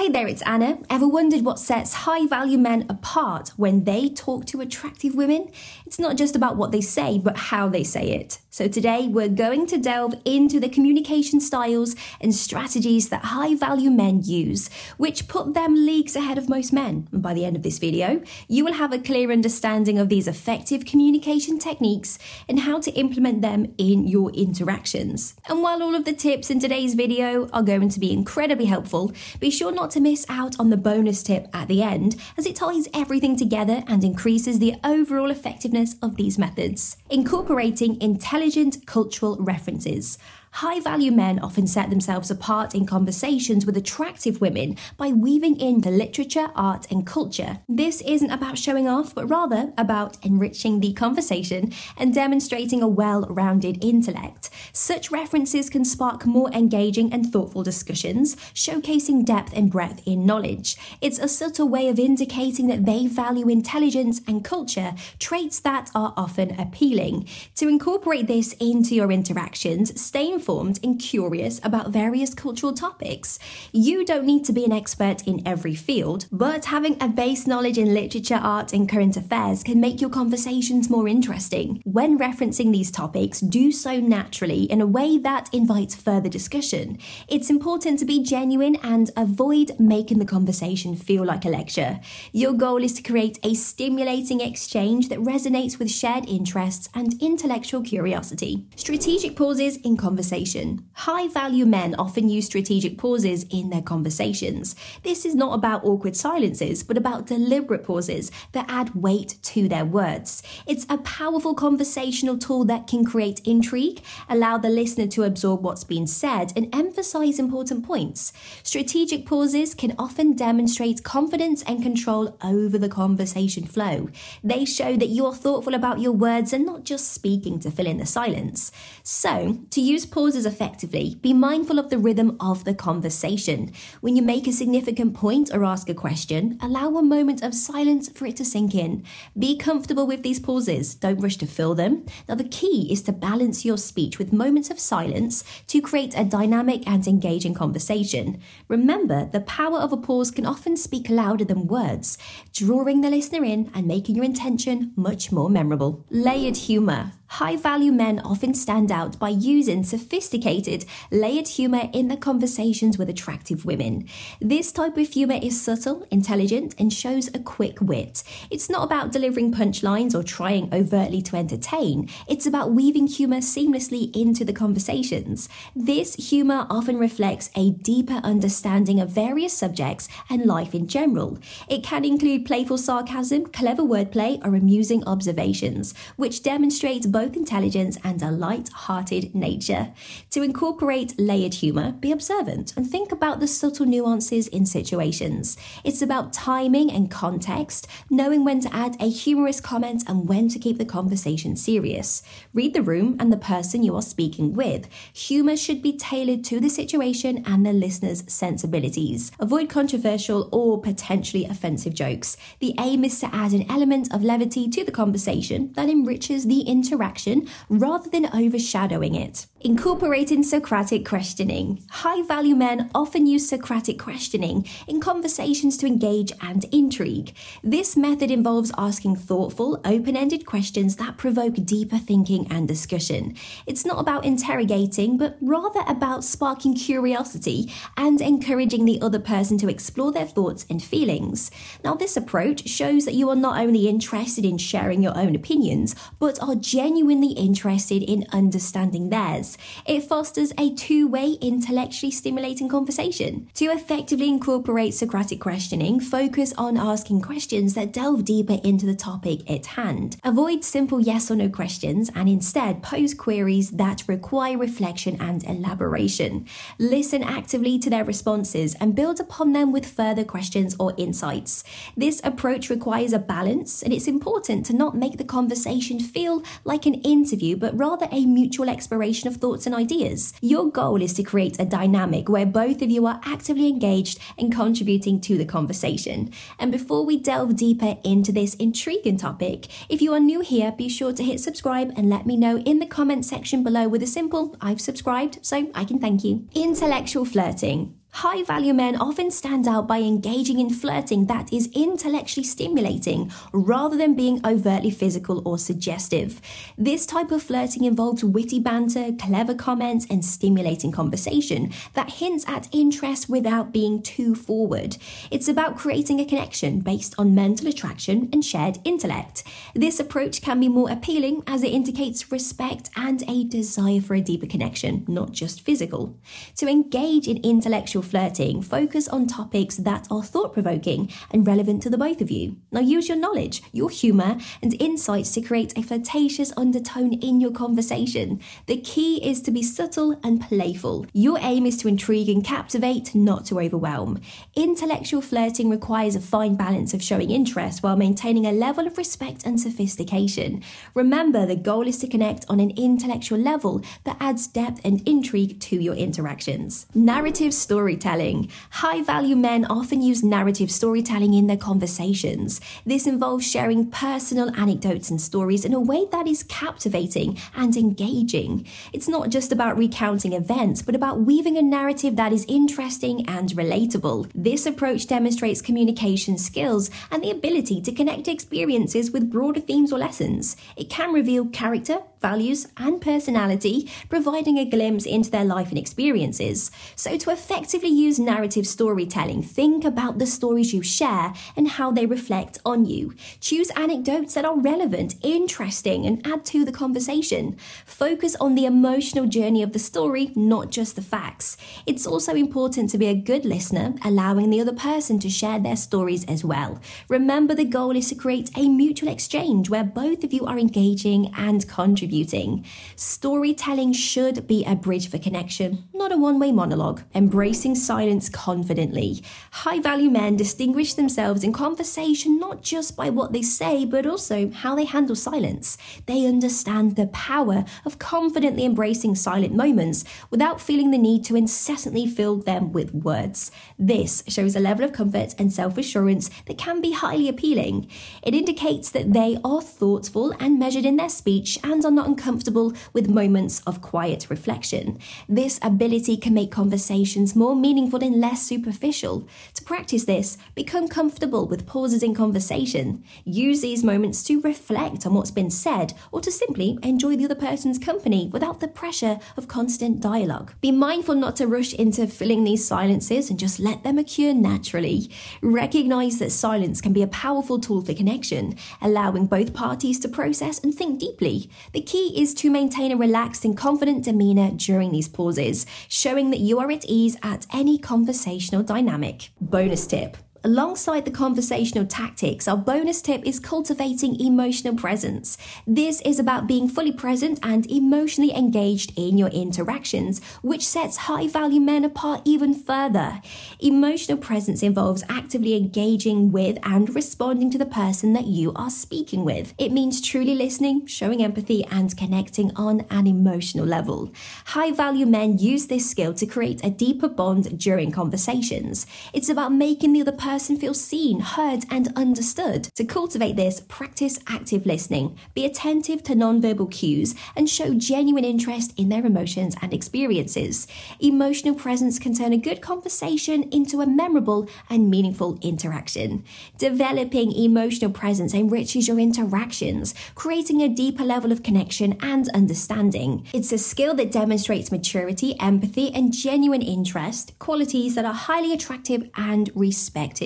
Hey there, it's Anna. Ever wondered what sets high value men apart when they talk to attractive women? It's not just about what they say, but how they say it. So today we're going to delve into the communication styles and strategies that high value men use, which put them leagues ahead of most men. And by the end of this video, you will have a clear understanding of these effective communication techniques and how to implement them in your interactions. And while all of the tips in today's video are going to be incredibly helpful, be sure not to miss out on the bonus tip at the end, as it ties everything together and increases the overall effectiveness of these methods. Incorporating intelligent cultural references. High value men often set themselves apart in conversations with attractive women by weaving in the literature, art, and culture. This isn't about showing off, but rather about enriching the conversation and demonstrating a well rounded intellect. Such references can spark more engaging and thoughtful discussions, showcasing depth and breadth in knowledge. It's a subtle way of indicating that they value intelligence and culture, traits that are often appealing. To incorporate this into your interactions, stay informed and curious about various cultural topics. You don't need to be an expert in every field, but having a base knowledge in literature, art, and current affairs can make your conversations more interesting. When referencing these topics, do so naturally in a way that invites further discussion. It's important to be genuine and avoid making the conversation feel like a lecture. Your goal is to create a stimulating exchange that resonates with shared interests and intellectual curiosity. Strategic pauses in conversation conversation. High value men often use strategic pauses in their conversations. This is not about awkward silences, but about deliberate pauses that add weight to their words. It's a powerful conversational tool that can create intrigue, allow the listener to absorb what's been said, and emphasize important points. Strategic pauses can often demonstrate confidence and control over the conversation flow. They show that you're thoughtful about your words and not just speaking to fill in the silence. So, to use pauses effectively, be mindful of the rhythm of the conversation. When you make a significant point or ask a question, allow a moment of silence for it to sink in. Be comfortable with these pauses, don't rush to fill them. Now, the key is to balance your speech with moments of silence to create a dynamic and engaging conversation. Remember, the power of a pause can often speak louder than words, drawing the listener in and making your intention much more memorable. Layered humor. High value men often stand out by using sophisticated, layered humour in their conversations with attractive women. This type of humour is subtle, intelligent, and shows a quick wit. It's not about delivering punchlines or trying overtly to entertain, it's about weaving humour seamlessly into the conversations. This humour often reflects a deeper understanding of various subjects and life in general. It can include playful sarcasm, clever wordplay, or amusing observations, which demonstrates both both intelligence and a light-hearted nature. To incorporate layered humour, be observant and think about the subtle nuances in situations. It's about timing and context, knowing when to add a humorous comment and when to keep the conversation serious. Read the room and the person you are speaking with. Humour should be tailored to the situation and the listener's sensibilities. Avoid controversial or potentially offensive jokes. The aim is to add an element of levity to the conversation that enriches the interaction interaction rather than overshadowing it. Incorporating Socratic questioning. High value men often use Socratic questioning in conversations to engage and intrigue. This method involves asking thoughtful, open ended questions that provoke deeper thinking and discussion. It's not about interrogating, but rather about sparking curiosity and encouraging the other person to explore their thoughts and feelings. Now, this approach shows that you are not only interested in sharing your own opinions, but are genuinely interested in understanding theirs. It fosters a two way, intellectually stimulating conversation. To effectively incorporate Socratic questioning, focus on asking questions that delve deeper into the topic at hand. Avoid simple yes or no questions and instead pose queries that require reflection and elaboration. Listen actively to their responses and build upon them with further questions or insights. This approach requires a balance, and it's important to not make the conversation feel like an interview, but rather a mutual exploration of thoughts and ideas. Your goal is to create a dynamic where both of you are actively engaged and contributing to the conversation. And before we delve deeper into this intriguing topic, if you are new here, be sure to hit subscribe and let me know in the comment section below with a simple I've subscribed so I can thank you. Intellectual flirting. High value men often stand out by engaging in flirting that is intellectually stimulating rather than being overtly physical or suggestive. This type of flirting involves witty banter, clever comments, and stimulating conversation that hints at interest without being too forward. It's about creating a connection based on mental attraction and shared intellect. This approach can be more appealing as it indicates respect and a desire for a deeper connection, not just physical. To engage in intellectual flirting, focus on topics that are thought provoking and relevant to the both of you. Now, use your knowledge, your humour, and insights to create a flirtatious undertone in your conversation. The key is to be subtle and playful. Your aim is to intrigue and captivate, not to overwhelm. Intellectual flirting requires a fine balance of showing interest while maintaining a level of respect and sophistication. Remember, the goal is to connect on an intellectual level that adds depth and intrigue to your interactions. Narrative story storytelling. High value men often use narrative storytelling in their conversations. This involves sharing personal anecdotes and stories in a way that is captivating and engaging. It's not just about recounting events, but about weaving a narrative that is interesting and relatable. This approach demonstrates communication skills and the ability to connect experiences with broader themes or lessons. It can reveal character, values, and personality, providing a glimpse into their life and experiences. So, to effectively use narrative storytelling, think about the stories you share and how they reflect on you. Choose anecdotes that are relevant, interesting, and add to the conversation. Focus on the emotional journey of the story, not just the facts. It's also important to be a good listener, allowing the other person to share their stories as well. Remember, the goal is to create a mutual exchange where both of you are engaging and contributing contributing. Storytelling should be a bridge for connection, not a one way monologue. Embracing silence confidently. High value men distinguish themselves in conversation not just by what they say, but also how they handle silence. They understand the power of confidently embracing silent moments without feeling the need to incessantly fill them with words. This shows a level of comfort and self assurance that can be highly appealing. It indicates that they are thoughtful and measured in their speech and are not uncomfortable with moments of quiet reflection. This ability can make conversations more meaningful and less superficial. To practice this, become comfortable with pauses in conversation. Use these moments to reflect on what's been said or to simply enjoy the other person's company without the pressure of constant dialogue. Be mindful not to rush into filling these silences and just let them occur naturally. Recognize that silence can be a powerful tool for connection, allowing both parties to process and think deeply. The key is to maintain a relaxed and confident demeanor during these pauses, showing that you are at ease at any conversational dynamic. Bonus tip. Alongside the conversational tactics, our bonus tip is cultivating emotional presence. This is about being fully present and emotionally engaged in your interactions, which sets high value men apart even further. Emotional presence involves actively engaging with and responding to the person that you are speaking with. It means truly listening, showing empathy, and connecting on an emotional level. High value men use this skill to create a deeper bond during conversations. It's about making the other person person feels seen, heard, and understood. To cultivate this, practice active listening. Be attentive to nonverbal cues and show genuine interest in their emotions and experiences. Emotional presence can turn a good conversation into a memorable and meaningful interaction. Developing emotional presence enriches your interactions, creating a deeper level of connection and understanding. It's a skill that demonstrates maturity, empathy, and genuine interest, qualities that are highly attractive and respected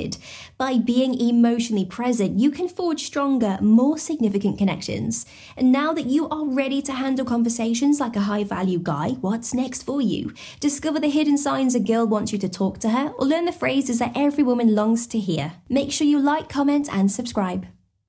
By being emotionally present, you can forge stronger, more significant connections. And now that you are ready to handle conversations like a high value guy, what's next for you? Discover the hidden signs a girl wants you to talk to her, or learn the phrases that every woman longs to hear. Make sure you like, comment, and subscribe.